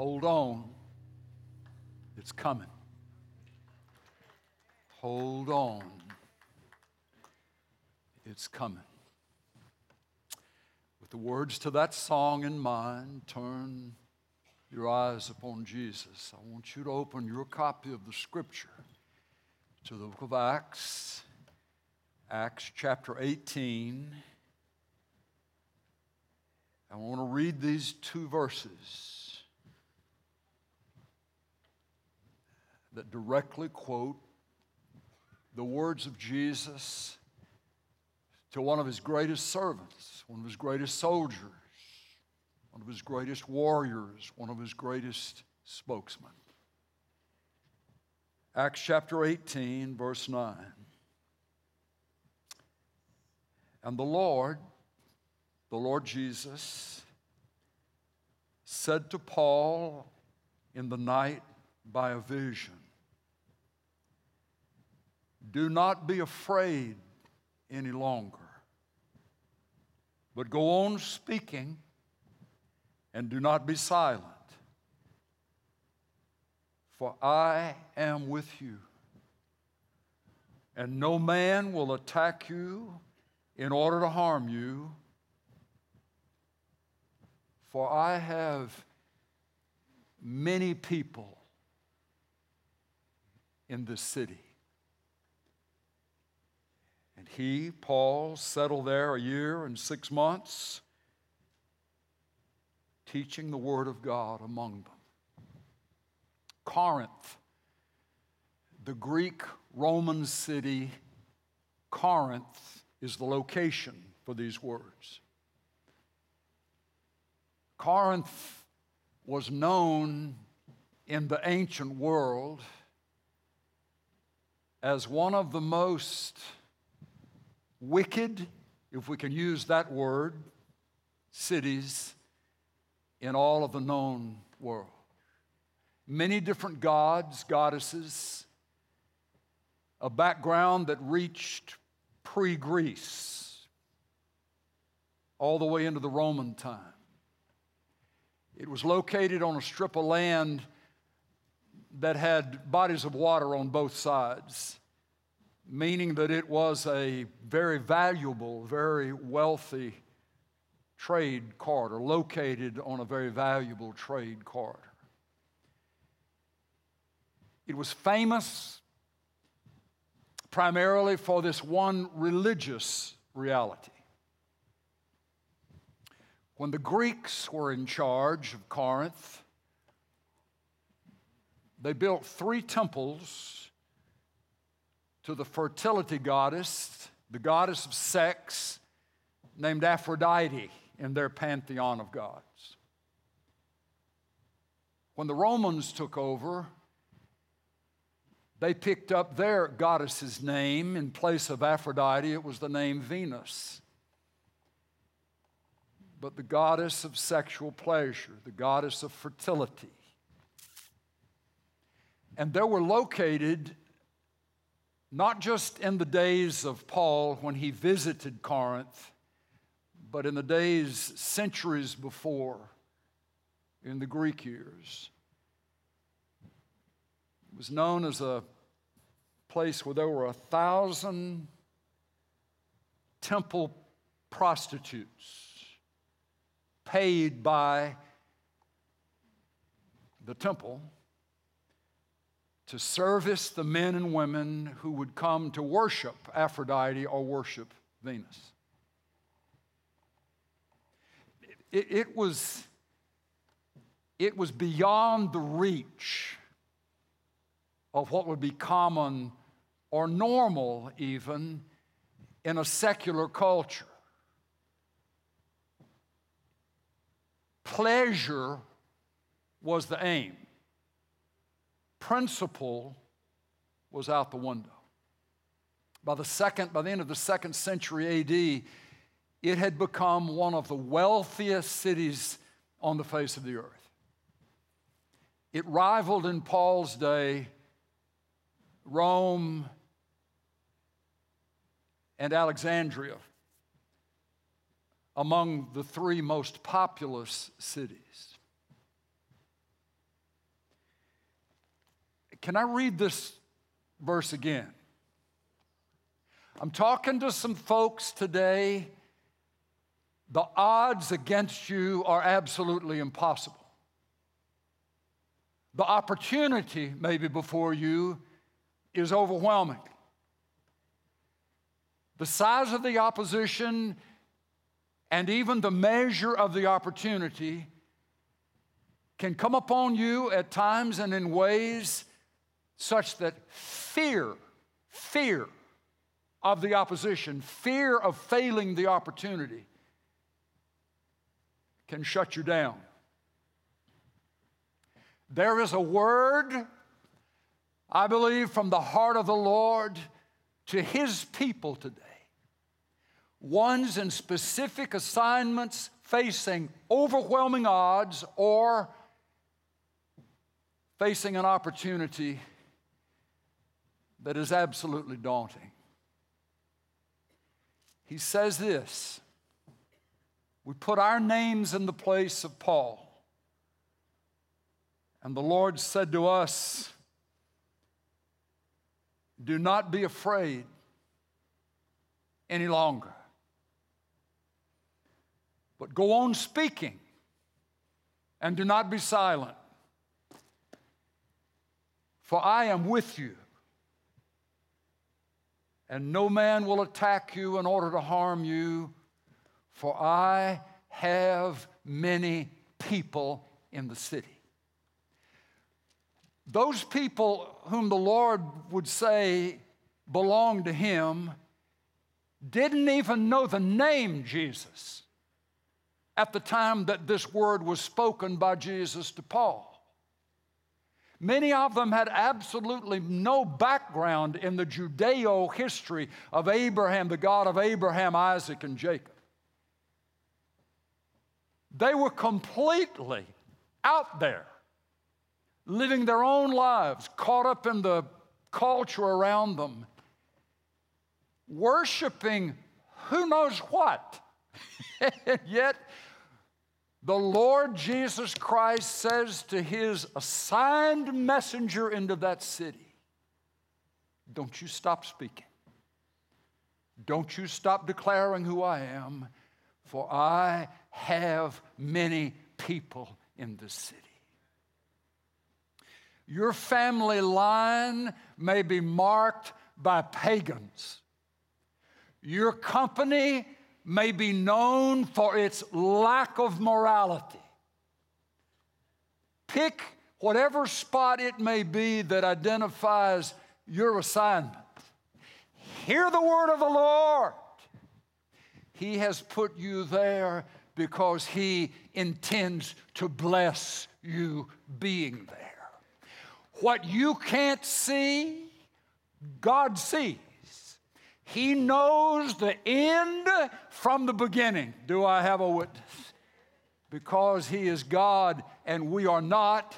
Hold on. It's coming. Hold on. It's coming. With the words to that song in mind, turn your eyes upon Jesus. I want you to open your copy of the scripture to the book of Acts, Acts chapter 18. I want to read these two verses that directly quote the words of Jesus to one of his greatest servants, one of his greatest soldiers, one of his greatest warriors, one of his greatest spokesmen. Acts chapter 18, verse 9. And the Lord, the Lord Jesus, said to Paul in the night by a vision, Do not be afraid any longer, but go on speaking and do not be silent, for I am with you. And no man will attack you in order to harm you, for I have many people in this city. And he, Paul, settled there a year and six months teaching the Word of God among them. Corinth, the Greek Roman city, Corinth is the location for these words. Corinth was known in the ancient world as one of the most wicked, if we can use that word, cities in all of the known world. Many different gods, goddesses, a background that reached pre Greece, all the way into the Roman time. It was located on a strip of land that had bodies of water on both sides, meaning that it was a very valuable, very wealthy trade corridor, located on a very valuable trade corridor. It was famous primarily for this one religious reality. When the Greeks were in charge of Corinth, they built three temples to the fertility goddess, the goddess of sex, named Aphrodite in their pantheon of gods. When the Romans took over, they picked up their goddess's name. In place of Aphrodite, it was the name Venus. But the goddess of sexual pleasure, the goddess of fertility. And there were located not just in the days of Paul when he visited Corinth, but in the days, centuries before, in the Greek years, it was known as a place where there were a thousand temple prostitutes paid by the temple to service the men and women who would come to worship Aphrodite or worship Venus. It, it, was, it was beyond the reach of what would be common or normal, even in a secular culture. Pleasure was the aim, principle was out the window. By the second, by the end of the second century AD, it had become one of the wealthiest cities on the face of the earth. It rivaled in Paul's day Rome and Alexandria among the three most populous cities. Can I read this verse again? I'm talking to some folks today. The odds against you are absolutely impossible. The opportunity, maybe before you, is overwhelming. The size of the opposition and even the measure of the opportunity can come upon you at times and in ways such that fear, fear of the opposition, fear of failing the opportunity can shut you down. There is a word, I believe, from the heart of the Lord to his people today. Ones in specific assignments facing overwhelming odds or facing an opportunity that is absolutely daunting. He says this We put our names in the place of Paul. And the Lord said to us, Do not be afraid any longer, but go on speaking and do not be silent. For I am with you, and no man will attack you in order to harm you, for I have many people in the city. Those people whom the Lord would say belonged to him didn't even know the name Jesus at the time that this word was spoken by Jesus to Paul. Many of them had absolutely no background in the Judeo history of Abraham, the God of Abraham, Isaac, and Jacob. They were completely out there living their own lives, caught up in the culture around them, worshiping who knows what. yet, the Lord Jesus Christ says to his assigned messenger into that city, Don't you stop speaking. Don't you stop declaring who I am, for I have many people in this city. Your family line may be marked by pagans. Your company may be known for its lack of morality. Pick whatever spot it may be that identifies your assignment. Hear the word of the Lord. He has put you there because He intends to bless you being there. What you can't see, God sees. He knows the end from the beginning. Do I have a witness? Because He is God and we are not.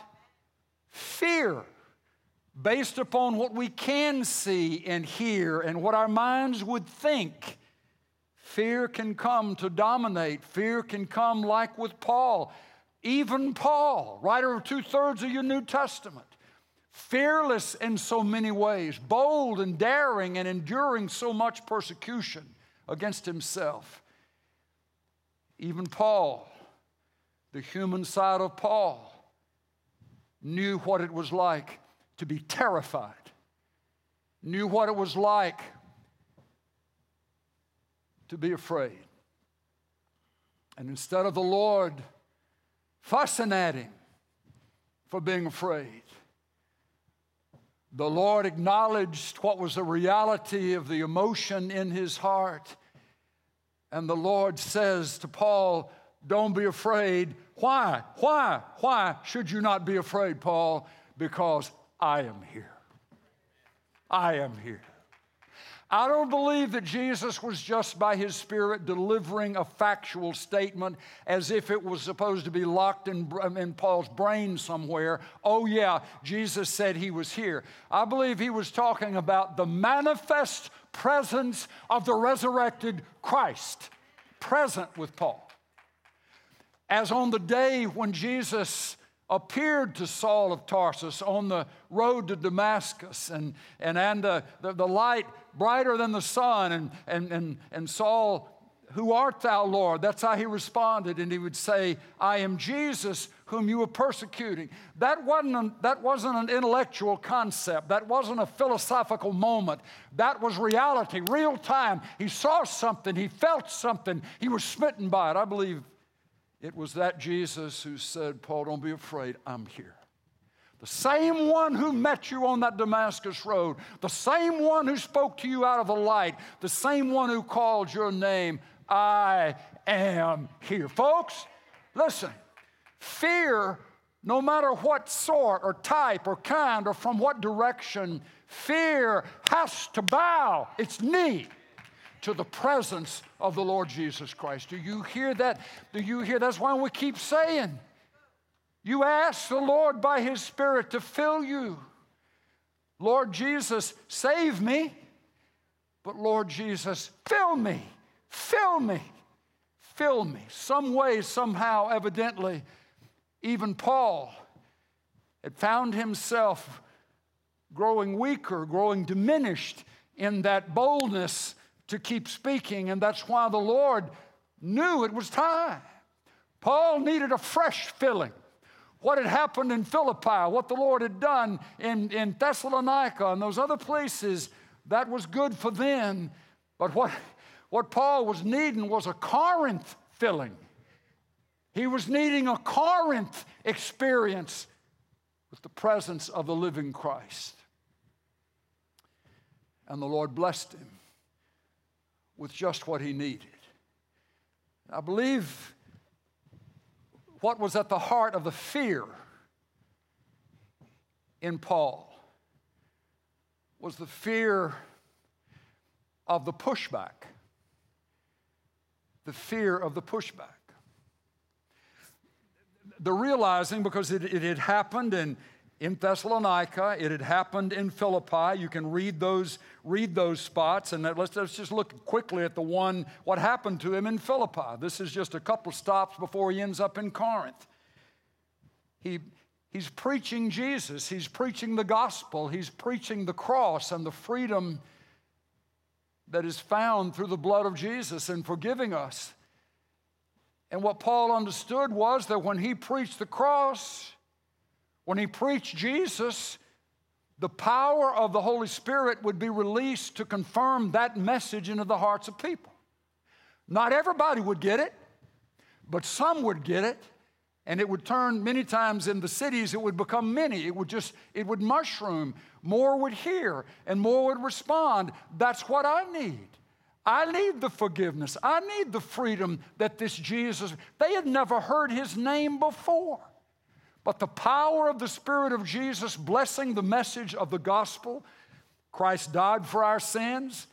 Fear, based upon what we can see and hear and what our minds would think, fear can come to dominate. Fear can come, like with Paul. Even Paul, writer of two thirds of your New Testament, fearless in so many ways, bold and daring and enduring so much persecution against himself. Even Paul, the human side of Paul, knew what it was like to be terrified, knew what it was like to be afraid. And instead of the Lord fussing at him for being afraid, the Lord acknowledged what was the reality of the emotion in his heart. And the Lord says to Paul, Don't be afraid. Why? Why? Why should you not be afraid, Paul? Because I am here. I am here. I don't believe that Jesus was just by his Spirit delivering a factual statement as if it was supposed to be locked in, in Paul's brain somewhere. Oh, yeah, Jesus said he was here. I believe he was talking about the manifest presence of the resurrected Christ present with Paul. As on the day when Jesus appeared to Saul of Tarsus on the road to Damascus, and, and, and the, the, the light brighter than the sun, and, and, and, and Saul who art thou, Lord? That's how he responded. And he would say, I am Jesus whom you were persecuting. That wasn't, an, that wasn't an intellectual concept. That wasn't a philosophical moment. That was reality, real time. He saw something, he felt something, he was smitten by it. I believe it was that Jesus who said, Paul, don't be afraid, I'm here. The same one who met you on that Damascus road, the same one who spoke to you out of the light, the same one who called your name, I am here. Folks, listen, fear, no matter what sort or type or kind or from what direction, fear has to bow its knee to the presence of the Lord Jesus Christ. Do you hear that? Do you hear? That's why we keep saying, you ask the Lord by His Spirit to fill you. Lord Jesus, save me. But Lord Jesus, fill me. Fill me. Fill me. Some way, somehow, evidently, even Paul had found himself growing weaker, growing diminished in that boldness to keep speaking. And that's why the Lord knew it was time. Paul needed a fresh filling. What had happened in Philippi, what the Lord had done in, in Thessalonica and those other places, that was good for them. But what what Paul was needing was a Corinth filling. He was needing a Corinth experience with the presence of the living Christ. And the Lord blessed him with just what he needed. I believe what was at the heart of the fear in Paul was the fear of the pushback the fear of the pushback. The realizing, because it, it had happened in, in Thessalonica, it had happened in Philippi. You can read those, read those spots, and let's, let's just look quickly at the one, what happened to him in Philippi. This is just a couple stops before he ends up in Corinth. He, he's preaching Jesus, he's preaching the gospel, he's preaching the cross and the freedom that is found through the blood of Jesus and forgiving us. And what Paul understood was that when he preached the cross, when he preached Jesus, the power of the Holy Spirit would be released to confirm that message into the hearts of people. Not everybody would get it, but some would get it and it would turn many times in the cities it would become many. It would just it would mushroom. More would hear and more would respond. That's what i need. I need the forgiveness. I need the freedom that this jesus they had never heard his name before but the power of the spirit of jesus blessing the message of the gospel. Christ died for our sins.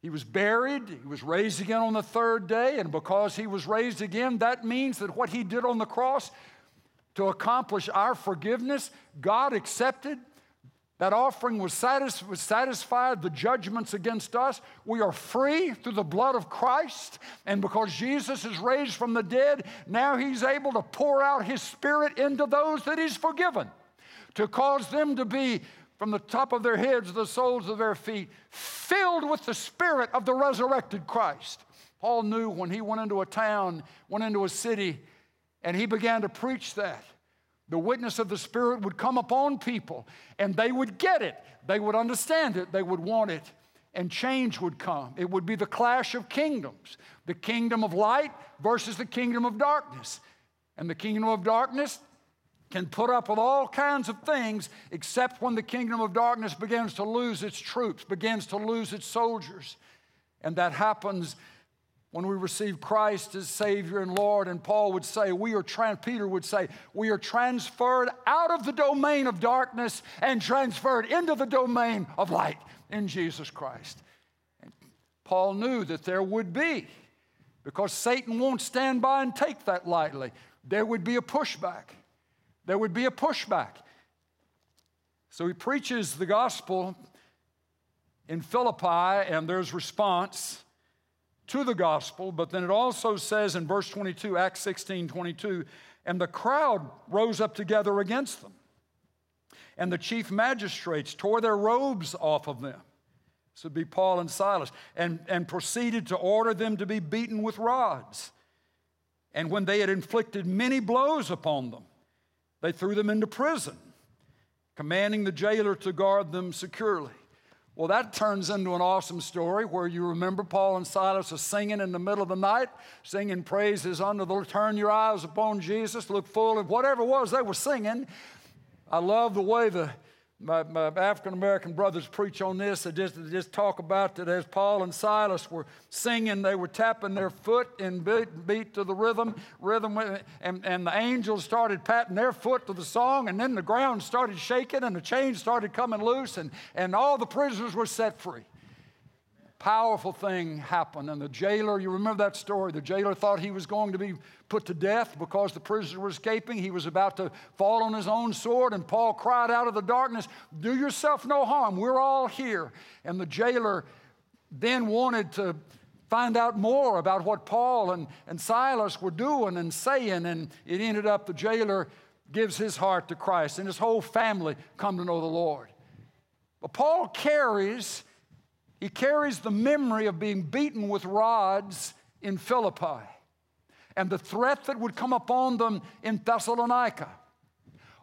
He was buried, he was raised again on the third day, and because he was raised again, that means that what he did on the cross to accomplish our forgiveness, God accepted. That offering was, satis- satisfied, the judgments against us. We are free through the blood of Christ. And because Jesus is raised from the dead, now he's able to pour out his spirit into those that he's forgiven to cause them to be from the top of their heads to the soles of their feet, filled with the spirit of the resurrected Christ. Paul knew when he went into a town, went into a city, and he began to preach that. The witness of the Spirit would come upon people, and they would get it. They would understand it. They would want it. And change would come. It would be the clash of kingdoms the kingdom of light versus the kingdom of darkness. And the kingdom of darkness can put up with all kinds of things except when the kingdom of darkness begins to lose its troops, begins to lose its soldiers. And that happens when we receive Christ as Savior and Lord. And Paul would say, we are, trans- Peter would say, we are transferred out of the domain of darkness and transferred into the domain of light in Jesus Christ. And Paul knew that there would be, because Satan won't stand by and take that lightly, there would be a pushback there would be a pushback. So he preaches the gospel in Philippi, and there's response. To the gospel, but then it also says in verse 22, Acts 16 22, and the crowd rose up together against them. And the chief magistrates tore their robes off of them. This would be Paul and Silas, and, and proceeded to order them to be beaten with rods. And when they had inflicted many blows upon them, they threw them into prison, commanding the jailer to guard them securely. Well, that turns into an awesome story where you remember Paul and Silas are singing in the middle of the night, singing praises under the turn your eyes upon Jesus, look full of whatever it was they were singing. I love the way the my, my African American brothers preach on this. They just, they just talk about that as Paul and Silas were singing, they were tapping their foot and beat, beat to the rhythm, rhythm, and, and the angels started patting their foot to the song, and then the ground started shaking, and the chains started coming loose, and, and all the prisoners were set free powerful thing happened. And the jailer, you remember that story? The jailer thought he was going to be put to death because the prisoner was escaping. He was about to fall on his own sword, and Paul cried out of the darkness, Do yourself no harm. We're all here. And the jailer then wanted to find out more about what Paul and, and Silas were doing and saying. And it ended up the jailer gives his heart to Christ, and his whole family come to know the Lord. But Paul carries he carries the memory of being beaten with rods in Philippi and the threat that would come upon them in Thessalonica.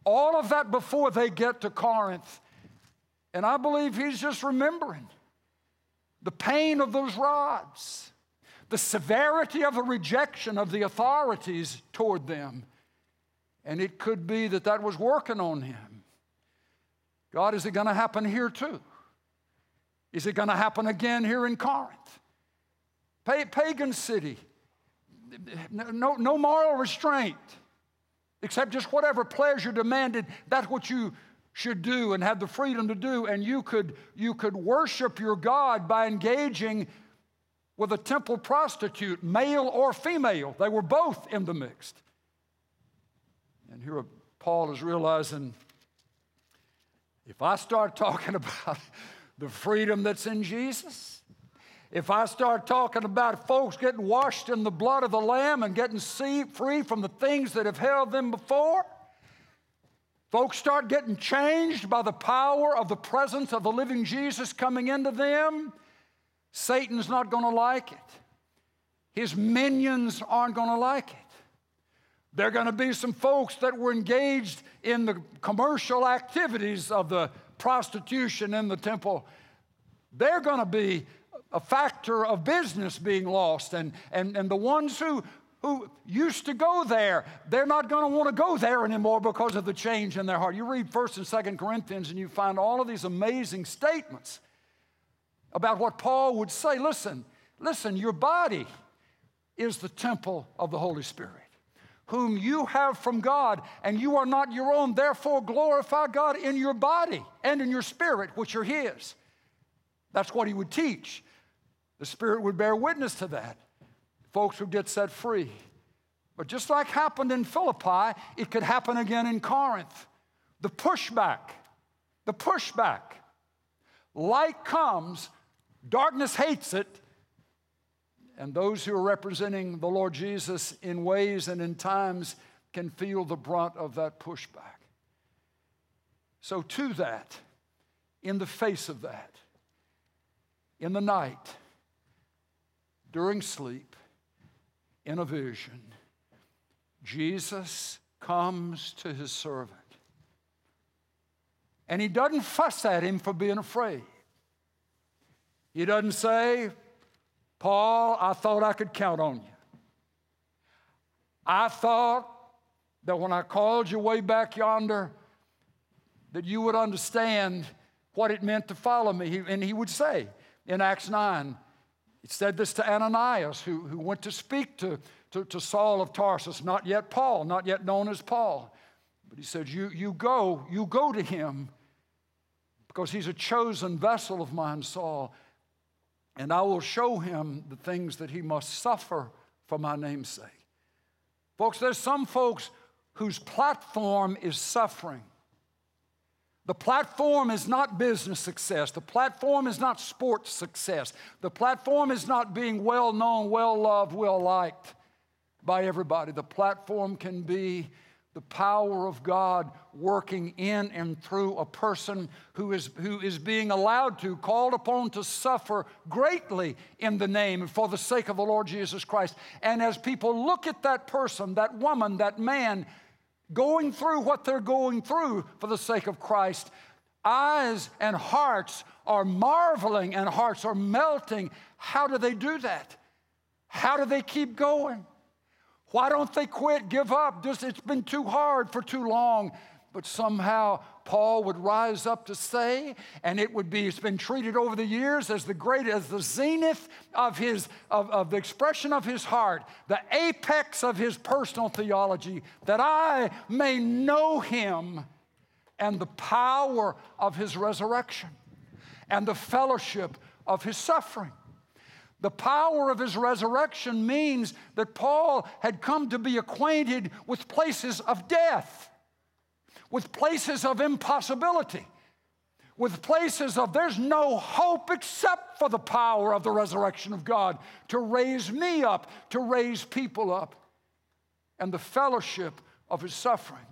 All of that before they get to Corinth. And I believe he's just remembering the pain of those rods, the severity of the rejection of the authorities toward them. And it could be that that was working on him. God, is it going to happen here too? Is it going to happen again here in Corinth? pagan city. No, no moral restraint, except just whatever pleasure demanded, that's what you should do and have the freedom to do. And you could, you could worship your God by engaging with a temple prostitute, male or female. They were both in the mixed. And here Paul is realizing if I start talking about the freedom that's in Jesus. If I start talking about folks getting washed in the blood of the Lamb and getting free from the things that have held them before, folks start getting changed by the power of the presence of the living Jesus coming into them, Satan's not going to like it. His minions aren't going to like it. There are going to be some folks that were engaged in the commercial activities of the prostitution in the temple, they're going to be a factor of business being lost. And, and, and the ones who, who used to go there, they're not going to want to go there anymore because of the change in their heart. You read 1st and 2nd Corinthians and you find all of these amazing statements about what Paul would say. Listen, listen, your body is the temple of the Holy Spirit whom you have from God, and you are not your own. Therefore, glorify God in your body and in your spirit, which are His. That's what He would teach. The Spirit would bear witness to that. Folks would get set free. But just like happened in Philippi, it could happen again in Corinth. The pushback, the pushback. Light comes, darkness hates it, and those who are representing the Lord Jesus in ways and in times can feel the brunt of that pushback. So, to that, in the face of that, in the night, during sleep, in a vision, Jesus comes to his servant. And he doesn't fuss at him for being afraid. He doesn't say, Paul, I thought I could count on you. I thought that when I called you way back yonder, that you would understand what it meant to follow me. And he would say in Acts 9, he said this to Ananias, who, who went to speak to, to, to Saul of Tarsus, not yet Paul, not yet known as Paul. But he said, you, you go, you go to him because he's a chosen vessel of mine, Saul and I will show him the things that he must suffer for my name's sake. Folks, there's some folks whose platform is suffering. The platform is not business success. The platform is not sports success. The platform is not being well known, well loved, well liked by everybody. The platform can be the power of God working in and through a person who is, who is being allowed to, called upon to suffer greatly in the name and for the sake of the Lord Jesus Christ. And as people look at that person, that woman, that man, going through what they're going through for the sake of Christ, eyes and hearts are marveling and hearts are melting. How do they do that? How do they keep going? Why don't they quit, give up? Just it's been too hard for too long. But somehow Paul would rise up to say, and it would be, it's been treated over the years as the great, as the zenith of his, of, of the expression of his heart, the apex of his personal theology, that I may know him and the power of his resurrection and the fellowship of his suffering. The power of his resurrection means that Paul had come to be acquainted with places of death, with places of impossibility, with places of there's no hope except for the power of the resurrection of God to raise me up, to raise people up, and the fellowship of his suffering.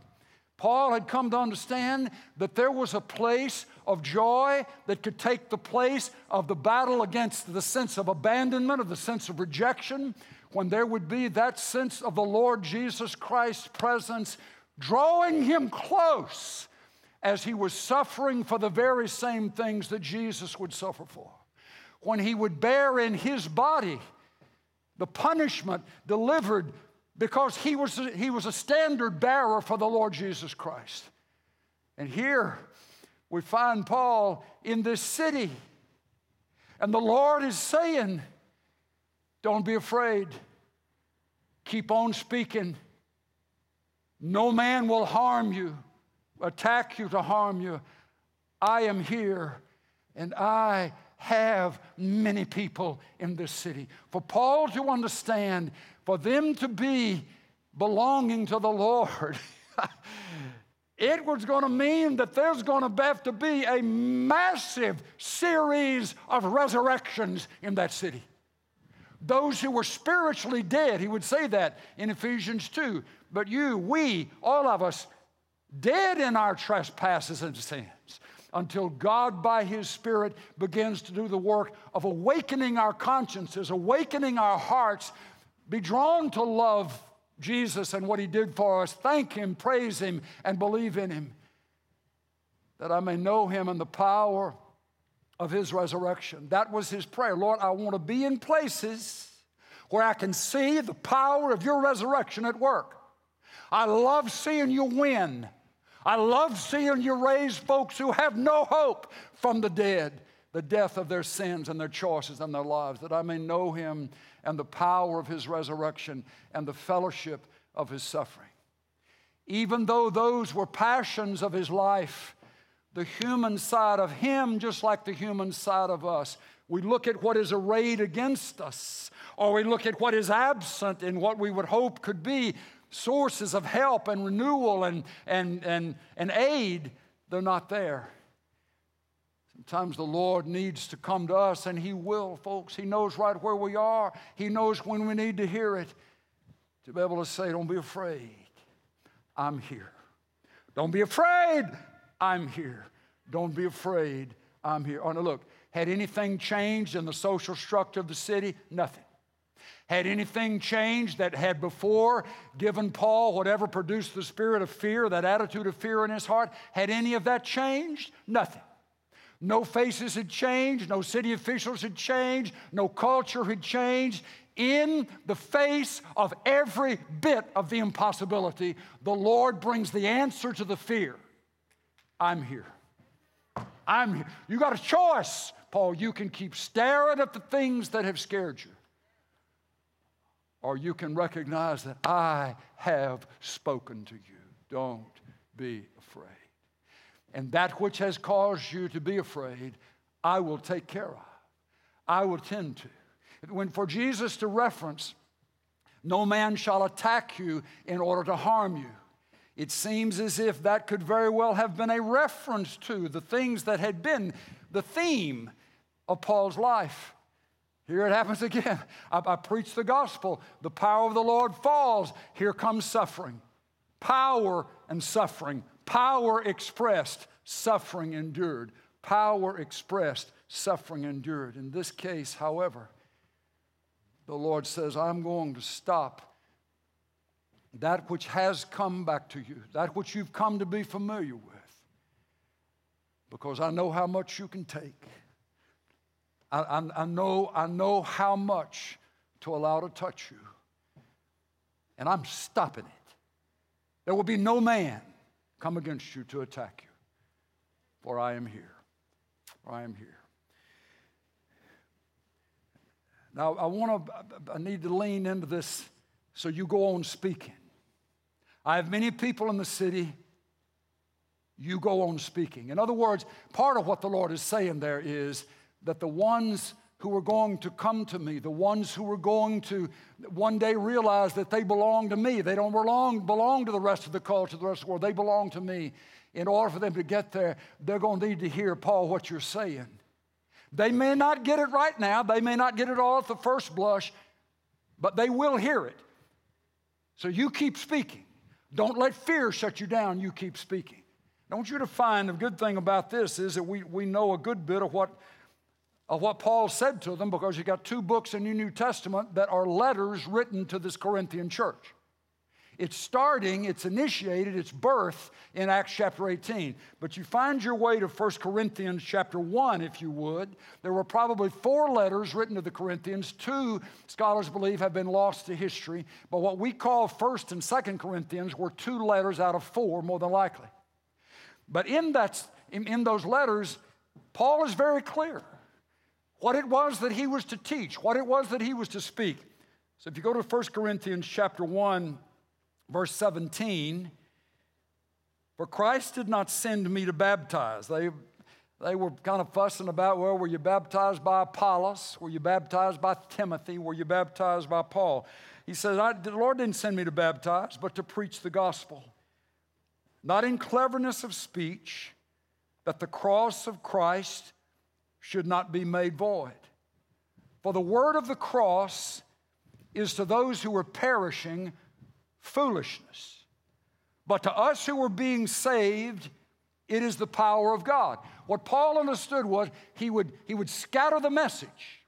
Paul had come to understand that there was a place of joy that could take the place of the battle against the sense of abandonment, of the sense of rejection, when there would be that sense of the Lord Jesus Christ's presence drawing him close as he was suffering for the very same things that Jesus would suffer for. When he would bear in his body the punishment delivered because he was, he was a standard bearer for the Lord Jesus Christ. And here we find Paul in this city, and the Lord is saying, Don't be afraid, keep on speaking. No man will harm you, attack you to harm you. I am here, and I have many people in this city. For Paul to understand for them to be belonging to the Lord, it was going to mean that there's going to have to be a massive series of resurrections in that city. Those who were spiritually dead, he would say that in Ephesians 2. But you, we, all of us, dead in our trespasses and sins, until God, by His Spirit, begins to do the work of awakening our consciences, awakening our hearts be drawn to love Jesus and what he did for us, thank him, praise him, and believe in him, that I may know him and the power of his resurrection. That was his prayer. Lord, I want to be in places where I can see the power of your resurrection at work. I love seeing you win. I love seeing you raise folks who have no hope from the dead, the death of their sins and their choices and their lives, that I may know him and the power of his resurrection and the fellowship of his suffering. Even though those were passions of his life, the human side of him, just like the human side of us, we look at what is arrayed against us, or we look at what is absent in what we would hope could be sources of help and renewal and, and, and, and aid, they're not there. Sometimes the Lord needs to come to us, and He will, folks. He knows right where we are, He knows when we need to hear it to be able to say, Don't be afraid, I'm here. Don't be afraid, I'm here. Don't be afraid, I'm here. Oh, now look, had anything changed in the social structure of the city? Nothing. Had anything changed that had before given Paul whatever produced the spirit of fear, that attitude of fear in his heart? Had any of that changed? Nothing. No faces had changed, no city officials had changed, no culture had changed. In the face of every bit of the impossibility, the Lord brings the answer to the fear I'm here. I'm here. You got a choice, Paul. You can keep staring at the things that have scared you, or you can recognize that I have spoken to you. Don't be. And that which has caused you to be afraid, I will take care of. I will tend to. When for Jesus to reference, no man shall attack you in order to harm you. It seems as if that could very well have been a reference to the things that had been the theme of Paul's life. Here it happens again. I, I preach the gospel. The power of the Lord falls. Here comes suffering. Power and suffering. Power expressed, suffering endured. Power expressed, suffering endured. In this case, however, the Lord says, I'm going to stop that which has come back to you, that which you've come to be familiar with, because I know how much you can take. I, I, I, know, I know how much to allow to touch you. And I'm stopping it. There will be no man come against you to attack you, for I am here. For I am here. Now, I want to, I need to lean into this so you go on speaking. I have many people in the city. You go on speaking. In other words, part of what the Lord is saying there is that the ones who are going to come to me, the ones who are going to one day realize that they belong to me, they don't belong, belong to the rest of the culture, the rest of the world, they belong to me. In order for them to get there, they're going to need to hear, Paul, what you're saying. They may not get it right now, they may not get it all at the first blush, but they will hear it. So you keep speaking. Don't let fear shut you down. You keep speaking. I want you to find the good thing about this is that we, we know a good bit of what, of what Paul said to them because you got two books in your New Testament that are letters written to this Corinthian church. It's starting, it's initiated, it's birth in Acts chapter 18. But you find your way to 1 Corinthians chapter 1, if you would. There were probably four letters written to the Corinthians. Two, scholars believe, have been lost to history. But what we call 1st and 2nd Corinthians were two letters out of four, more than likely. But in, that, in, in those letters, Paul is very clear what it was that he was to teach, what it was that he was to speak. So if you go to 1 Corinthians chapter 1, verse 17 For Christ did not send me to baptize. They, they were kind of fussing about, well, were you baptized by Apollos? Were you baptized by Timothy? Were you baptized by Paul? He says, The Lord didn't send me to baptize, but to preach the gospel. Not in cleverness of speech, that the cross of Christ should not be made void. For the word of the cross is to those who are perishing foolishness. But to us who are being saved, it is the power of God. What Paul understood was he would, he would scatter the message.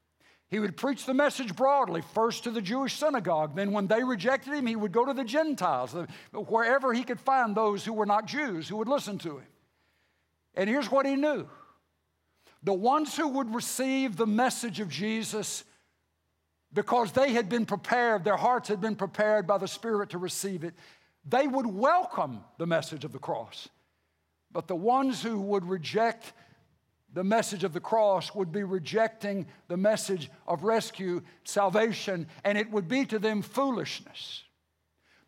He would preach the message broadly, first to the Jewish synagogue. Then, when they rejected him, he would go to the Gentiles, wherever he could find those who were not Jews who would listen to him. And here's what he knew the ones who would receive the message of Jesus because they had been prepared, their hearts had been prepared by the Spirit to receive it, they would welcome the message of the cross. But the ones who would reject the message of the cross would be rejecting the message of rescue, salvation, and it would be to them foolishness.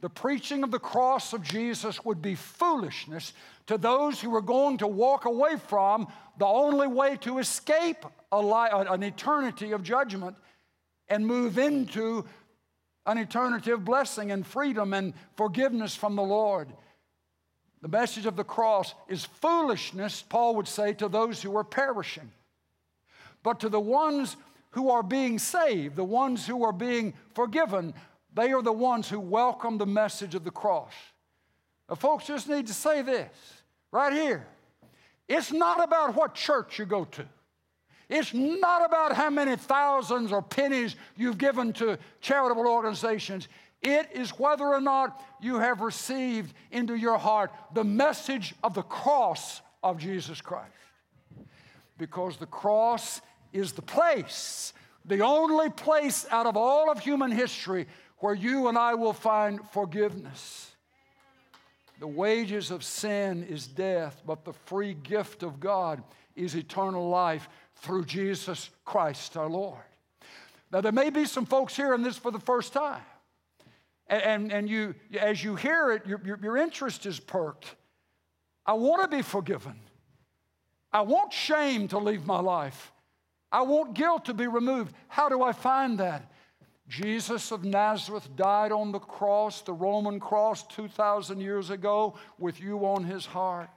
The preaching of the cross of Jesus would be foolishness to those who were going to walk away from the only way to escape an eternity of judgment and move into an eternity of blessing and freedom and forgiveness from the Lord. The message of the cross is foolishness, Paul would say, to those who are perishing. But to the ones who are being saved, the ones who are being forgiven, they are the ones who welcome the message of the cross. Now, folks just need to say this right here. It's not about what church you go to. It's not about how many thousands or pennies you've given to charitable organizations. It is whether or not you have received into your heart the message of the cross of Jesus Christ. Because the cross is the place, the only place out of all of human history where you and I will find forgiveness. The wages of sin is death, but the free gift of God is eternal life through Jesus Christ our Lord. Now, there may be some folks hearing this for the first time. And, and, and you, as you hear it, your, your, your interest is perked. I want to be forgiven. I want shame to leave my life. I want guilt to be removed. How do I find that? Jesus of Nazareth died on the cross, the Roman cross, 2,000 years ago, with you on his heart,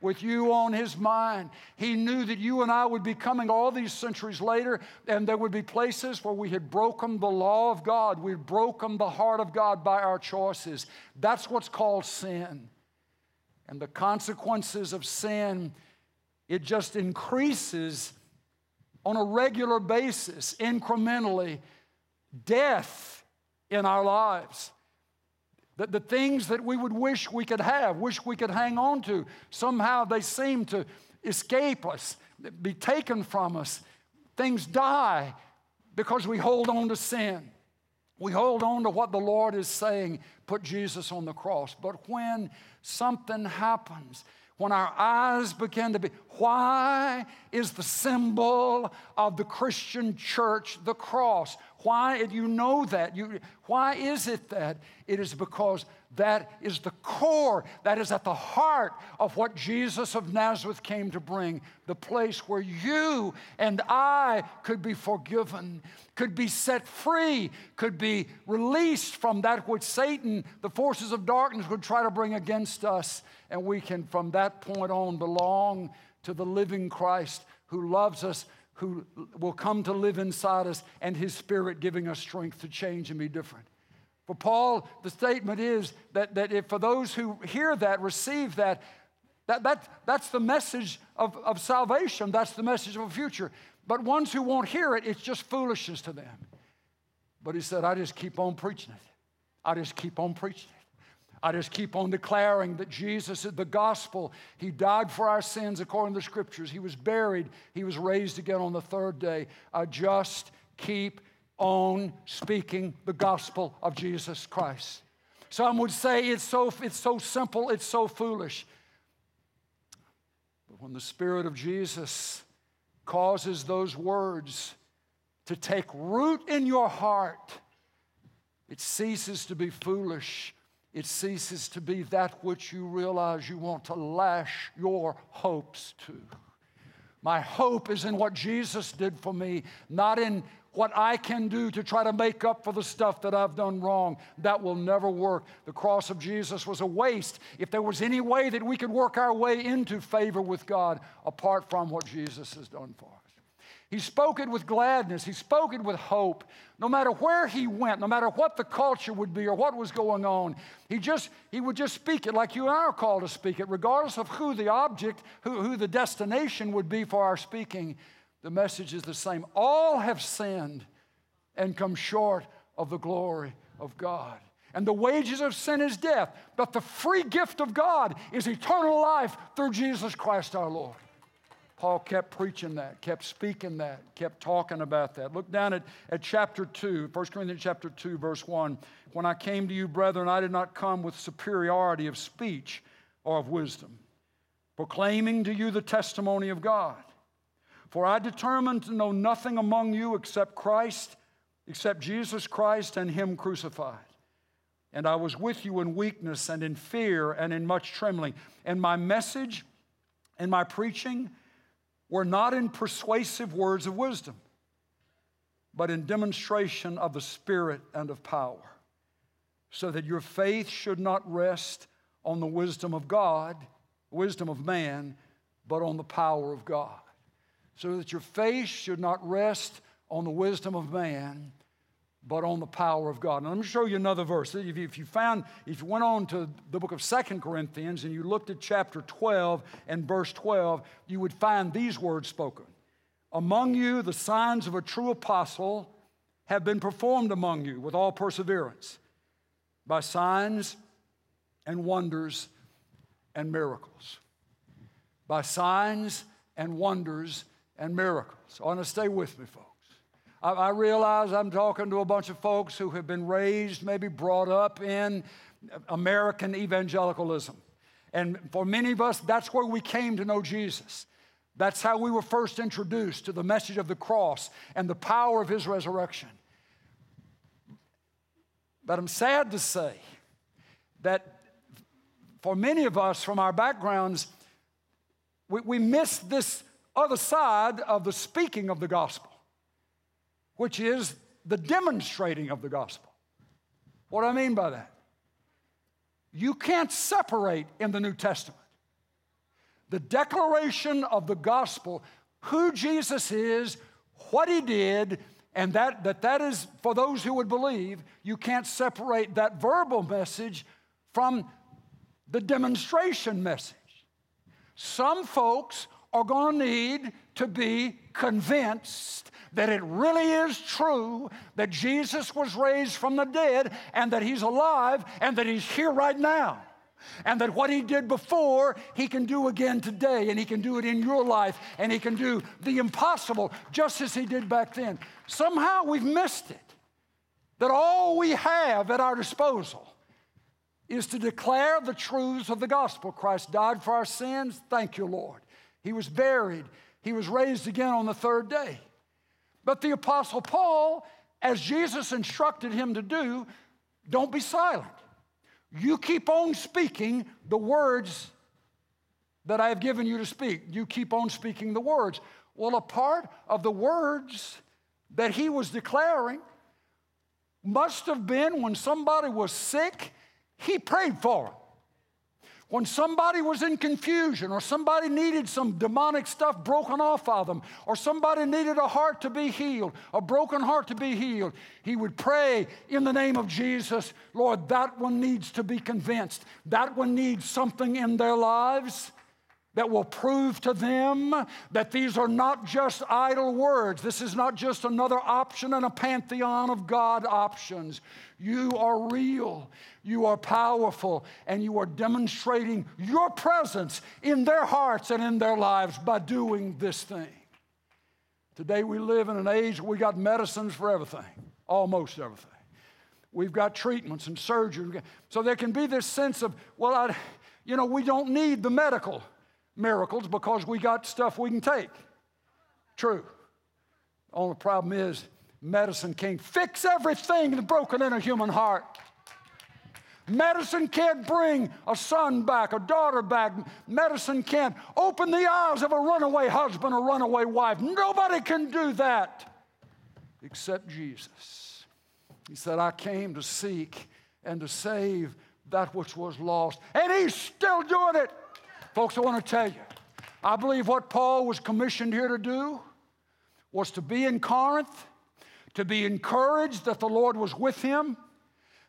with you on his mind. He knew that you and I would be coming all these centuries later, and there would be places where we had broken the law of God, we had broken the heart of God by our choices. That's what's called sin. And the consequences of sin, it just increases on a regular basis, incrementally death in our lives. The, the things that we would wish we could have, wish we could hang on to, somehow they seem to escape us, be taken from us. Things die because we hold on to sin. We hold on to what the Lord is saying, put Jesus on the cross. But when something happens, when our eyes begin to be, why is the symbol of the Christian church the cross? Why, do you know that. You, why is it that? It is because that is the core, that is at the heart of what Jesus of Nazareth came to bring the place where you and I could be forgiven, could be set free, could be released from that which Satan, the forces of darkness, would try to bring against us. And we can, from that point on, belong to the living Christ who loves us who will come to live inside us and his spirit giving us strength to change and be different. For Paul, the statement is that, that if for those who hear that, receive that, that, that that's the message of, of salvation. That's the message of a future. But ones who won't hear it, it's just foolishness to them. But he said, I just keep on preaching it. I just keep on preaching. I just keep on declaring that Jesus the gospel. He died for our sins according to the scriptures. He was buried. He was raised again on the third day. I just keep on speaking the gospel of Jesus Christ. Some would say it's so, it's so simple, it's so foolish. But when the Spirit of Jesus causes those words to take root in your heart, it ceases to be foolish. It ceases to be that which you realize you want to lash your hopes to. My hope is in what Jesus did for me, not in what I can do to try to make up for the stuff that I've done wrong. That will never work. The cross of Jesus was a waste. If there was any way that we could work our way into favor with God apart from what Jesus has done for us. He spoke it with gladness. He spoke it with hope. No matter where he went, no matter what the culture would be or what was going on, he just he would just speak it like you and I are called to speak it, regardless of who the object, who, who the destination would be for our speaking the message is the same. All have sinned and come short of the glory of God. And the wages of sin is death, but the free gift of God is eternal life through Jesus Christ our Lord. Paul kept preaching that, kept speaking that, kept talking about that. Look down at, at chapter 2, 1 Corinthians chapter 2, verse 1. When I came to you, brethren, I did not come with superiority of speech or of wisdom, proclaiming to you the testimony of God. For I determined to know nothing among you except Christ, except Jesus Christ and Him crucified. And I was with you in weakness and in fear and in much trembling. And my message and my preaching were not in persuasive words of wisdom, but in demonstration of the Spirit and of power, so that your faith should not rest on the wisdom of God, wisdom of man, but on the power of God. So that your faith should not rest on the wisdom of man, but on the power of God. And let me show you another verse. If you, if you found, if you went on to the book of Second Corinthians and you looked at chapter 12 and verse 12, you would find these words spoken. Among you, the signs of a true apostle have been performed among you with all perseverance by signs and wonders and miracles. By signs and wonders and miracles. I want to stay with me, folks. I, I realize I'm talking to a bunch of folks who have been raised, maybe brought up in American evangelicalism. And for many of us, that's where we came to know Jesus. That's how we were first introduced to the message of the cross and the power of his resurrection. But I'm sad to say that for many of us from our backgrounds, we, we miss this other side of the speaking of the gospel, which is the demonstrating of the gospel. What do I mean by that? You can't separate in the New Testament the declaration of the gospel, who Jesus is, what he did, and that, that that is for those who would believe. You can't separate that verbal message from the demonstration message. Some folks are going to need to be convinced that it really is true that Jesus was raised from the dead and that he's alive and that he's here right now. And that what he did before, he can do again today, and he can do it in your life, and he can do the impossible just as he did back then. Somehow we've missed it. That all we have at our disposal is to declare the truths of the gospel. Christ died for our sins. Thank you, Lord. He was buried, he was raised again on the third day. But the Apostle Paul, as Jesus instructed him to do, don't be silent. You keep on speaking the words that I have given you to speak. You keep on speaking the words. Well, a part of the words that he was declaring must have been when somebody was sick, he prayed for them. When somebody was in confusion, or somebody needed some demonic stuff broken off of them, or somebody needed a heart to be healed, a broken heart to be healed, he would pray in the name of Jesus Lord, that one needs to be convinced. That one needs something in their lives that will prove to them that these are not just idle words. This is not just another option in a pantheon of God options. You are real, you are powerful, and you are demonstrating your presence in their hearts and in their lives by doing this thing. Today we live in an age where we got medicines for everything, almost everything. We've got treatments and surgery. So there can be this sense of, well, I, you know, we don't need the medical miracles because we got stuff we can take. True. Only problem is medicine can't fix everything that's broken in a human heart. Medicine can't bring a son back, a daughter back. Medicine can't open the eyes of a runaway husband a runaway wife. Nobody can do that except Jesus. He said, I came to seek and to save that which was lost. And he's still doing it. Folks, I want to tell you, I believe what Paul was commissioned here to do was to be in Corinth, to be encouraged that the Lord was with him,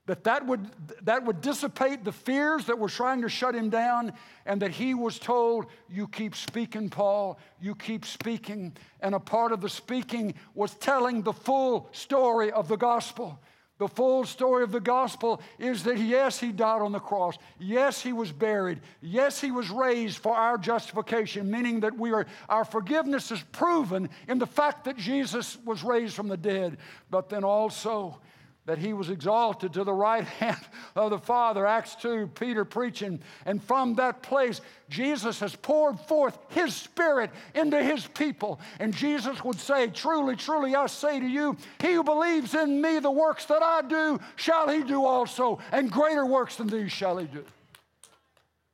that that would, that would dissipate the fears that were trying to shut him down, and that he was told, You keep speaking, Paul, you keep speaking. And a part of the speaking was telling the full story of the gospel. The full story of the gospel is that yes, he died on the cross. Yes, he was buried. Yes, he was raised for our justification, meaning that we are, our forgiveness is proven in the fact that Jesus was raised from the dead. But then also, that he was exalted to the right hand of the Father. Acts 2, Peter preaching. And from that place, Jesus has poured forth his Spirit into his people. And Jesus would say, Truly, truly, I say to you, he who believes in me, the works that I do, shall he do also, and greater works than these shall he do.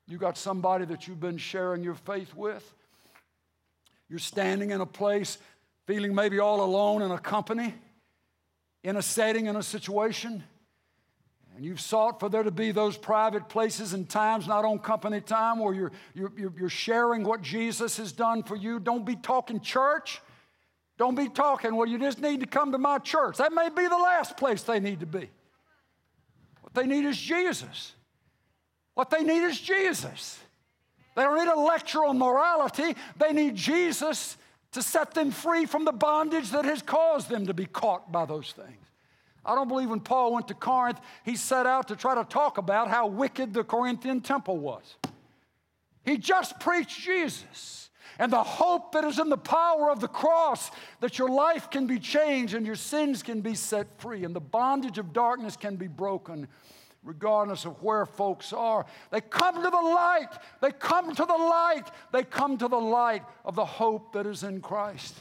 You got somebody that you've been sharing your faith with? You're standing in a place feeling maybe all alone in a company in a setting, in a situation, and you've sought for there to be those private places and times, not on company time, where you're, you're, you're sharing what Jesus has done for you. Don't be talking church. Don't be talking, well, you just need to come to my church. That may be the last place they need to be. What they need is Jesus. What they need is Jesus. They don't need a lecture on morality, they need Jesus to set them free from the bondage that has caused them to be caught by those things. I don't believe when Paul went to Corinth, he set out to try to talk about how wicked the Corinthian temple was. He just preached Jesus and the hope that is in the power of the cross that your life can be changed and your sins can be set free and the bondage of darkness can be broken regardless of where folks are. They come to the light. They come to the light. They come to the light of the hope that is in Christ.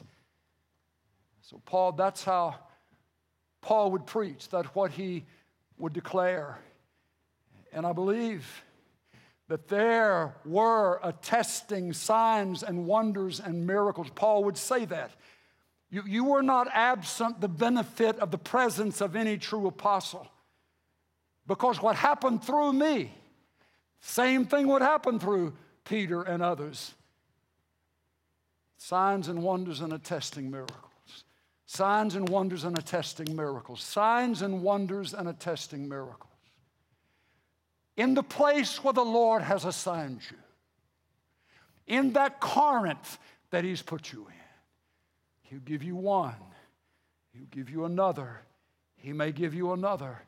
So, Paul, that's how Paul would preach, that's what he would declare. And I believe that there were attesting signs and wonders and miracles. Paul would say that. You, you were not absent the benefit of the presence of any true apostle. Because what happened through me, same thing would happen through Peter and others. Signs and wonders and attesting miracles. Signs and wonders and attesting miracles. Signs and wonders and attesting miracles. In the place where the Lord has assigned you, in that Corinth that He's put you in, He'll give you one, He'll give you another, He may give you another.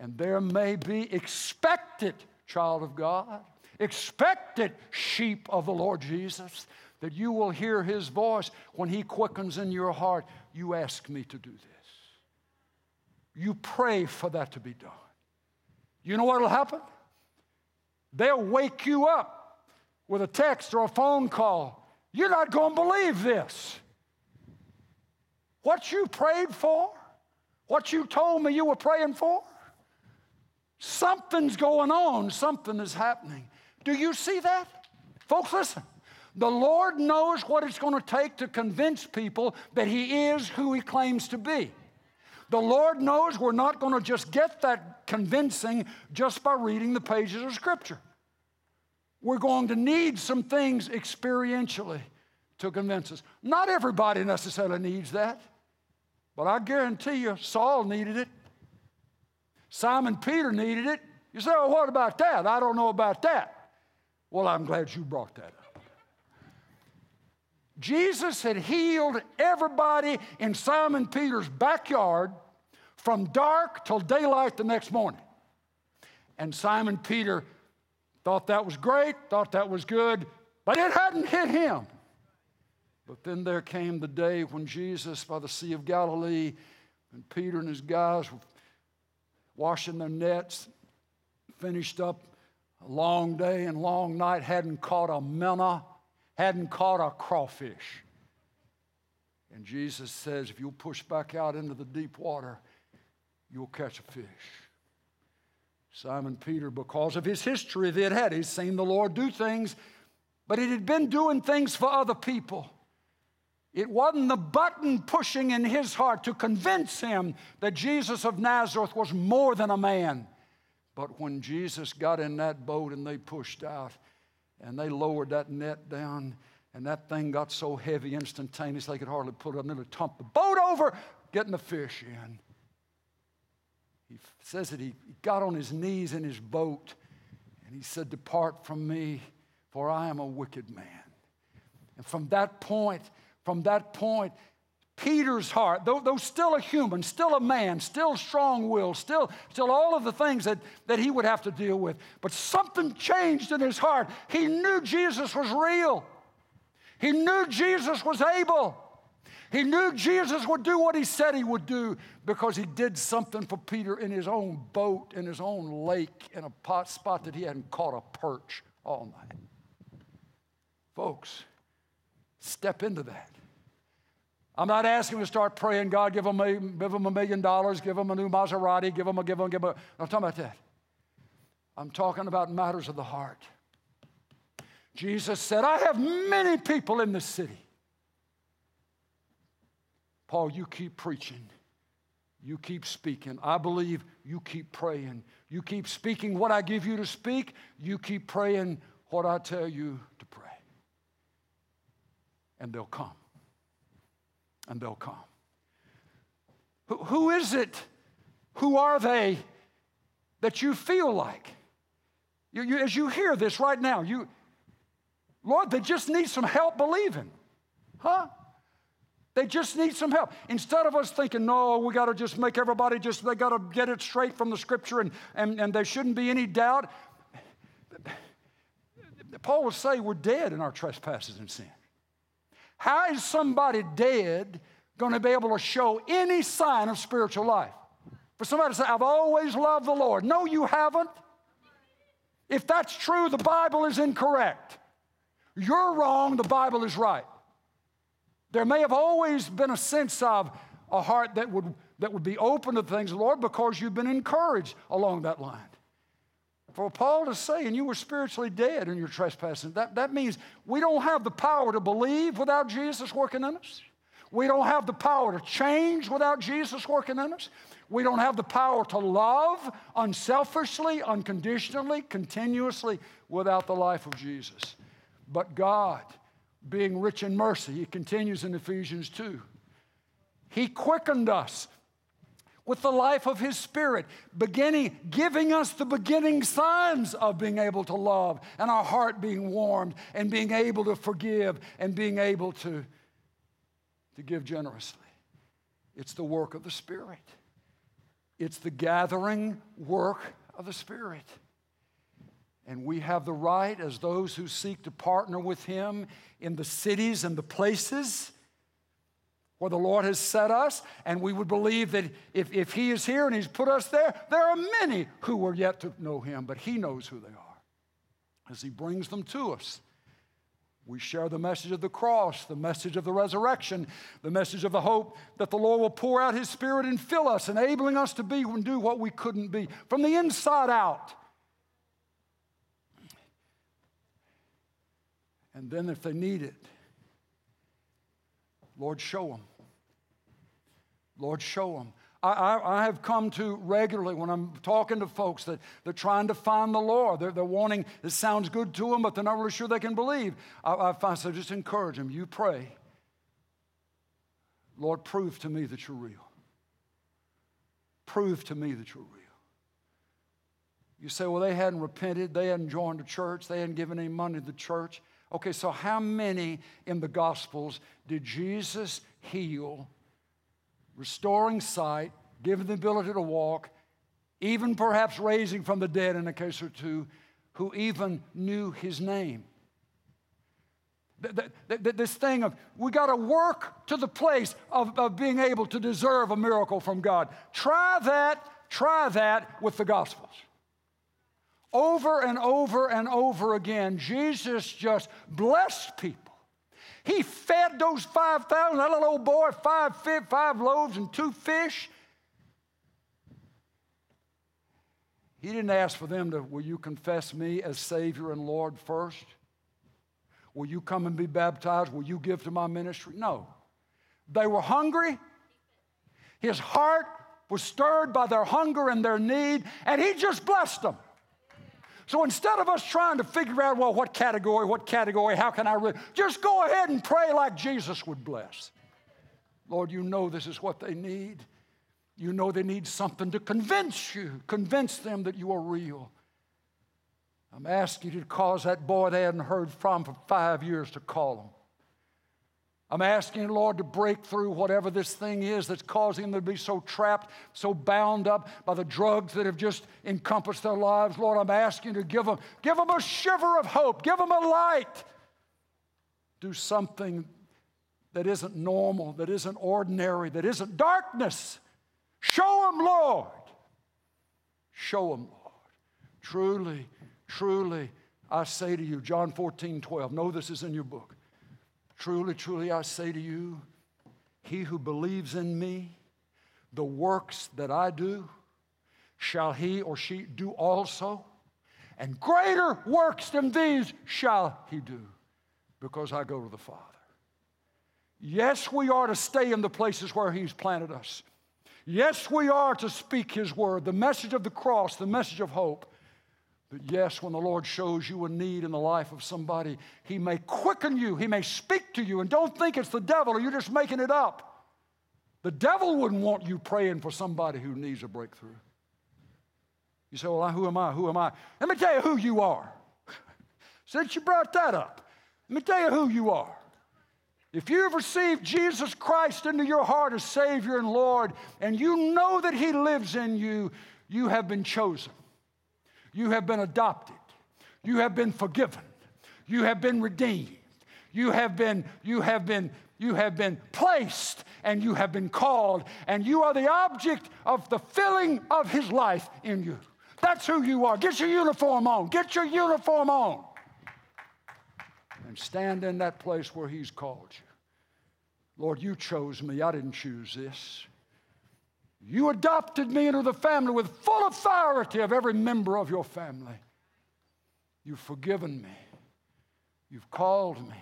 And there may be expected, child of God, expected sheep of the Lord Jesus, that you will hear his voice when he quickens in your heart. You ask me to do this. You pray for that to be done. You know what will happen? They'll wake you up with a text or a phone call. You're not going to believe this. What you prayed for, what you told me you were praying for, Something's going on, something is happening. Do you see that? Folks, listen. The Lord knows what it's going to take to convince people that He is who He claims to be. The Lord knows we're not going to just get that convincing just by reading the pages of Scripture. We're going to need some things experientially to convince us. Not everybody necessarily needs that, but I guarantee you, Saul needed it. Simon Peter needed it. You say, well, what about that? I don't know about that. Well, I'm glad you brought that up. Jesus had healed everybody in Simon Peter's backyard from dark till daylight the next morning. And Simon Peter thought that was great, thought that was good, but it hadn't hit him. But then there came the day when Jesus, by the Sea of Galilee, and Peter and his guys were washing their nets, finished up a long day and long night, hadn't caught a minnow, hadn't caught a crawfish. And Jesus says, if you'll push back out into the deep water, you'll catch a fish. Simon Peter, because of his history that had, he's seen the Lord do things, but he had been doing things for other people. It wasn't the button pushing in his heart to convince him that Jesus of Nazareth was more than a man. But when Jesus got in that boat and they pushed out and they lowered that net down, and that thing got so heavy instantaneously they could hardly put it on. They tump the boat over, getting the fish in. He says that he got on his knees in his boat and he said, Depart from me, for I am a wicked man. And from that point, from that point, Peter's heart, though, though still a human, still a man, still strong willed, still, still all of the things that, that he would have to deal with, but something changed in his heart. He knew Jesus was real, he knew Jesus was able. He knew Jesus would do what he said he would do because he did something for Peter in his own boat, in his own lake, in a pot spot that he hadn't caught a perch all night. Folks, step into that. I'm not asking to start praying, God, give them a, give them a million dollars, give them a new Maserati, give them a, give them, give them a. I'm talking about that. I'm talking about matters of the heart. Jesus said, I have many people in this city. Paul, you keep preaching. You keep speaking. I believe you keep praying. You keep speaking what I give you to speak. You keep praying what I tell you to. And they'll come and they'll come. Who, who is it? Who are they that you feel like? You, you, as you hear this right now, you, Lord, they just need some help believing. Huh? They just need some help. Instead of us thinking, no, we got to just make everybody just, they got to get it straight from the scripture and, and, and there shouldn't be any doubt. Paul would say we're dead in our trespasses and sin. How is somebody dead going to be able to show any sign of spiritual life? For somebody to say, I've always loved the Lord. No, you haven't. If that's true, the Bible is incorrect. You're wrong, the Bible is right. There may have always been a sense of a heart that would, that would be open to things, Lord, because you've been encouraged along that line. For Paul to say, and you were spiritually dead in your trespasses, that, that means we don't have the power to believe without Jesus working in us. We don't have the power to change without Jesus working in us. We don't have the power to love unselfishly, unconditionally, continuously without the life of Jesus. But God, being rich in mercy, he continues in Ephesians 2. He quickened us with the life of his spirit, beginning, giving us the beginning signs of being able to love and our heart being warmed and being able to forgive and being able to, to give generously. It's the work of the Spirit. It's the gathering work of the Spirit. And we have the right, as those who seek to partner with Him in the cities and the places where the Lord has set us, and we would believe that if, if He is here and He's put us there, there are many who are yet to know Him, but He knows who they are as He brings them to us. We share the message of the cross, the message of the resurrection, the message of the hope that the Lord will pour out His Spirit and fill us, enabling us to be and do what we couldn't be from the inside out. And then, if they need it, Lord, show them. Lord, show them. I, I, I, have come to regularly when I'm talking to folks that they're trying to find the Lord. They're, they're wanting, it sounds good to them, but they're not really sure they can believe. I, I find, so just encourage them. You pray. Lord, prove to me that you're real. Prove to me that you're real. You say, well, they hadn't repented, they hadn't joined the church, they hadn't given any money to the church. Okay, so how many in the Gospels did Jesus heal restoring sight, giving the ability to walk, even perhaps raising from the dead in a case or two, who even knew his name. This thing of we got to work to the place of, of being able to deserve a miracle from God. Try that, try that with the Gospels. Over and over and over again, Jesus just blessed people he fed those 5,000, that little old boy, five, five loaves and two fish. He didn't ask for them to, will you confess me as Savior and Lord first? Will you come and be baptized? Will you give to my ministry? No. They were hungry. His heart was stirred by their hunger and their need, and he just blessed them. So instead of us trying to figure out, well, what category, what category, how can I, re-? just go ahead and pray like Jesus would bless. Lord, you know this is what they need. You know they need something to convince you, convince them that you are real. I'm asking you to cause that boy they hadn't heard from for five years to call them. I'm asking, Lord, to break through whatever this thing is that's causing them to be so trapped, so bound up by the drugs that have just encompassed their lives. Lord, I'm asking to give them, give them a shiver of hope, give them a light. Do something that isn't normal, that isn't ordinary, that isn't darkness. Show them, Lord. Show them, Lord. Truly, truly, I say to you, John 14, 12, know this is in your book. Truly, truly, I say to you, he who believes in me, the works that I do, shall he or she do also. And greater works than these shall he do, because I go to the Father. Yes, we are to stay in the places where he's planted us. Yes, we are to speak his word, the message of the cross, the message of hope. But yes, when the Lord shows you a need in the life of somebody, He may quicken you, He may speak to you, and don't think it's the devil or you're just making it up. The devil wouldn't want you praying for somebody who needs a breakthrough. You say, Well, who am I? Who am I? Let me tell you who you are. Since you brought that up, let me tell you who you are. If you've received Jesus Christ into your heart as Savior and Lord, and you know that He lives in you, you have been chosen. You have been adopted. You have been forgiven. You have been redeemed. You have been, you have been, you have been placed and you have been called, and you are the object of the filling of his life in you. That's who you are. Get your uniform on. Get your uniform on. And stand in that place where he's called you. Lord, you chose me. I didn't choose this. You adopted me into the family with full authority of every member of your family. You've forgiven me. You've called me.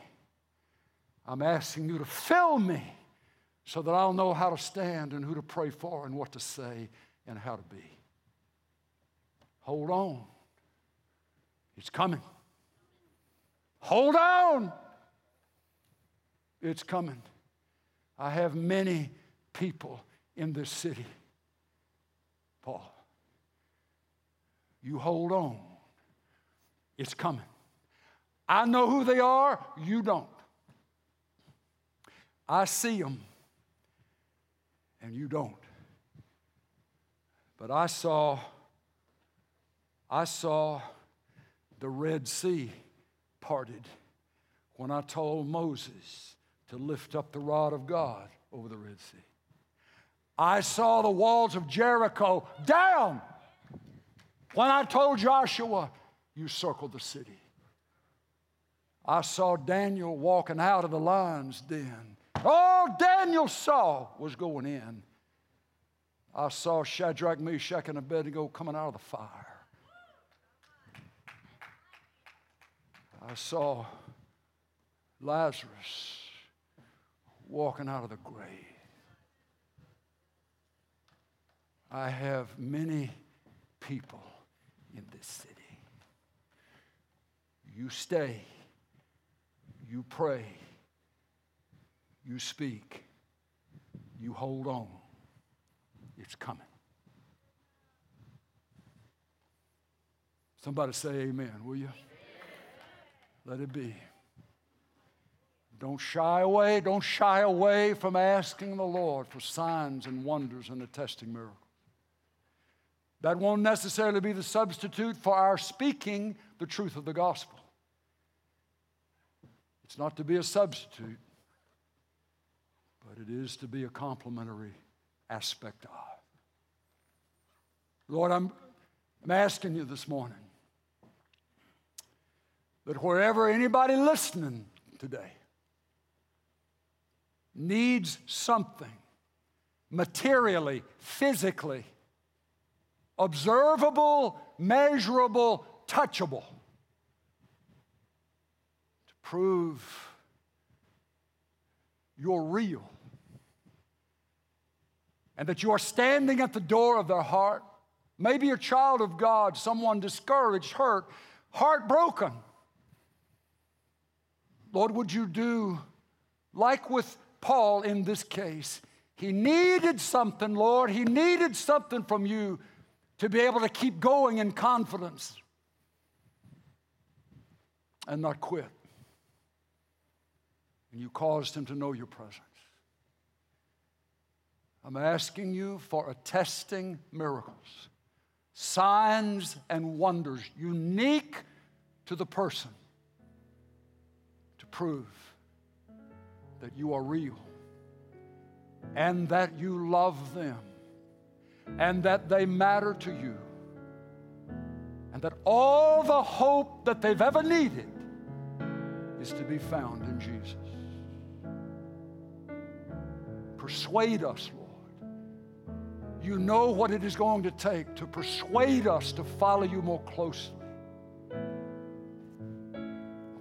I'm asking you to fill me so that I'll know how to stand and who to pray for and what to say and how to be. Hold on. It's coming. Hold on. It's coming. I have many people in this city. Paul, you hold on. It's coming. I know who they are, you don't. I see them, and you don't. But I saw, I saw the Red Sea parted when I told Moses to lift up the rod of God over the Red Sea. I saw the walls of Jericho down when I told Joshua, You circle the city. I saw Daniel walking out of the lion's den. All Daniel saw was going in. I saw Shadrach, Meshach, and Abednego coming out of the fire. I saw Lazarus walking out of the grave. I have many people in this city. You stay, you pray, you speak, you hold on. It's coming. Somebody say amen, will you? Let it be. Don't shy away. Don't shy away from asking the Lord for signs and wonders and attesting miracles. That won't necessarily be the substitute for our speaking the truth of the gospel. It's not to be a substitute, but it is to be a complementary aspect of. Lord, I'm, I'm asking you this morning that wherever anybody listening today needs something materially, physically, observable, measurable, touchable to prove you're real and that you are standing at the door of their heart. Maybe a child of God, someone discouraged, hurt, heartbroken Lord, would you do like with Paul in this case? He needed something, Lord. He needed something from you to be able to keep going in confidence and not quit. And you caused him to know your presence. I'm asking you for attesting miracles, signs and wonders unique to the person to prove that you are real and that you love them and that they matter to you and that all the hope that they've ever needed is to be found in Jesus. Persuade us, Lord. You know what it is going to take to persuade us to follow you more closely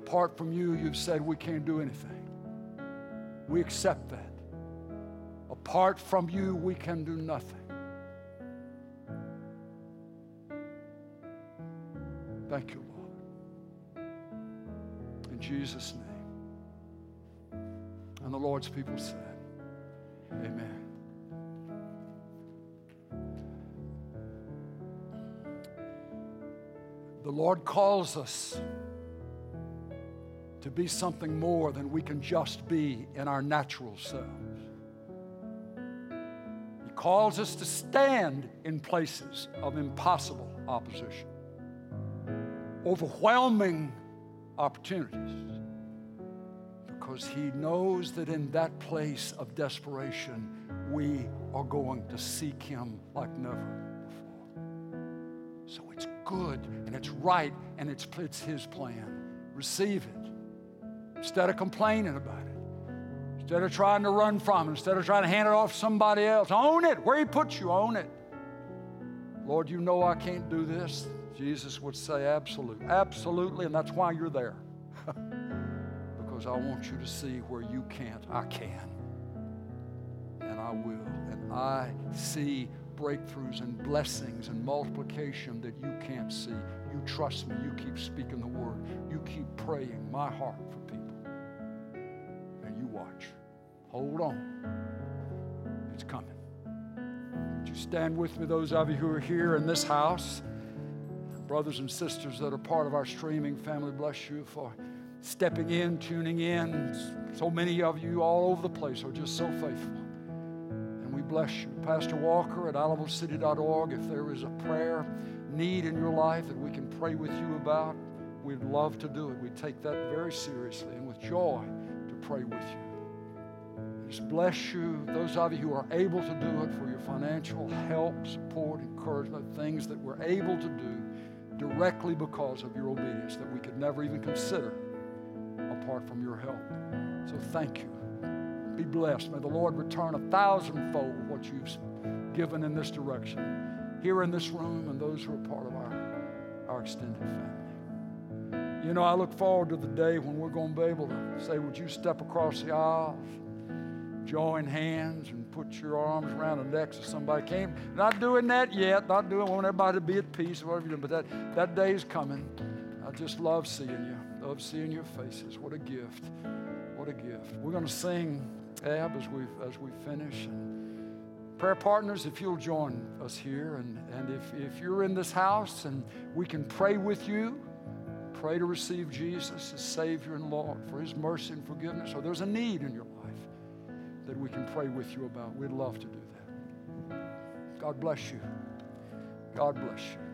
apart from you, you've said we can't do anything. We accept that. Apart from you, we can do nothing. Thank you, Lord. In Jesus' name. And the Lord's people said, Amen. The Lord calls us to be something more than we can just be in our natural selves. He calls us to stand in places of impossible opposition, overwhelming opportunities, because He knows that in that place of desperation, we are going to seek Him like never before. So it's good and it's right and it's, it's His plan. Receive it instead of complaining about it, instead of trying to run from it, instead of trying to hand it off to somebody else. Own it. Where He puts you, own it. Lord, you know I can't do this. Jesus would say, absolutely. Absolutely, and that's why you're there. because I want you to see where you can't, I can. And I will. And I see breakthroughs and blessings and multiplication that you can't see. You trust me. You keep speaking the word. You keep praying my heart for people. And you watch. Hold on. It's coming. Would you stand with me, those of you who are here in this house? Brothers and sisters that are part of our streaming family, bless you for stepping in, tuning in. So many of you all over the place are just so faithful. And we bless you. Pastor Walker at alamocity.org, if there is a prayer need in your life that we can pray with you about, we'd love to do it. We take that very seriously and with joy to pray with you. Just bless you, those of you who are able to do it, for your financial help, support, encouragement, things that we're able to do directly because of your obedience that we could never even consider apart from your help. So thank you. Be blessed. May the Lord return a thousandfold what you've given in this direction, here in this room, and those who are part of our, our extended family. You know, I look forward to the day when we're going to be able to say, Would you step across the aisle, join hands, and put your arms around the necks of somebody? Came, not doing that yet, not doing, want everybody to be at peace, whatever you're doing, but that, that day is coming. I just love seeing you. Love seeing your faces. What a gift. What a gift. We're going to sing, Ab, as we, as we finish. And prayer partners, if you'll join us here, and, and if, if you're in this house and we can pray with you, pray to receive Jesus as Savior and Lord for His mercy and forgiveness, or there's a need in your that we can pray with you about, we'd love to do that. God bless you. God bless you.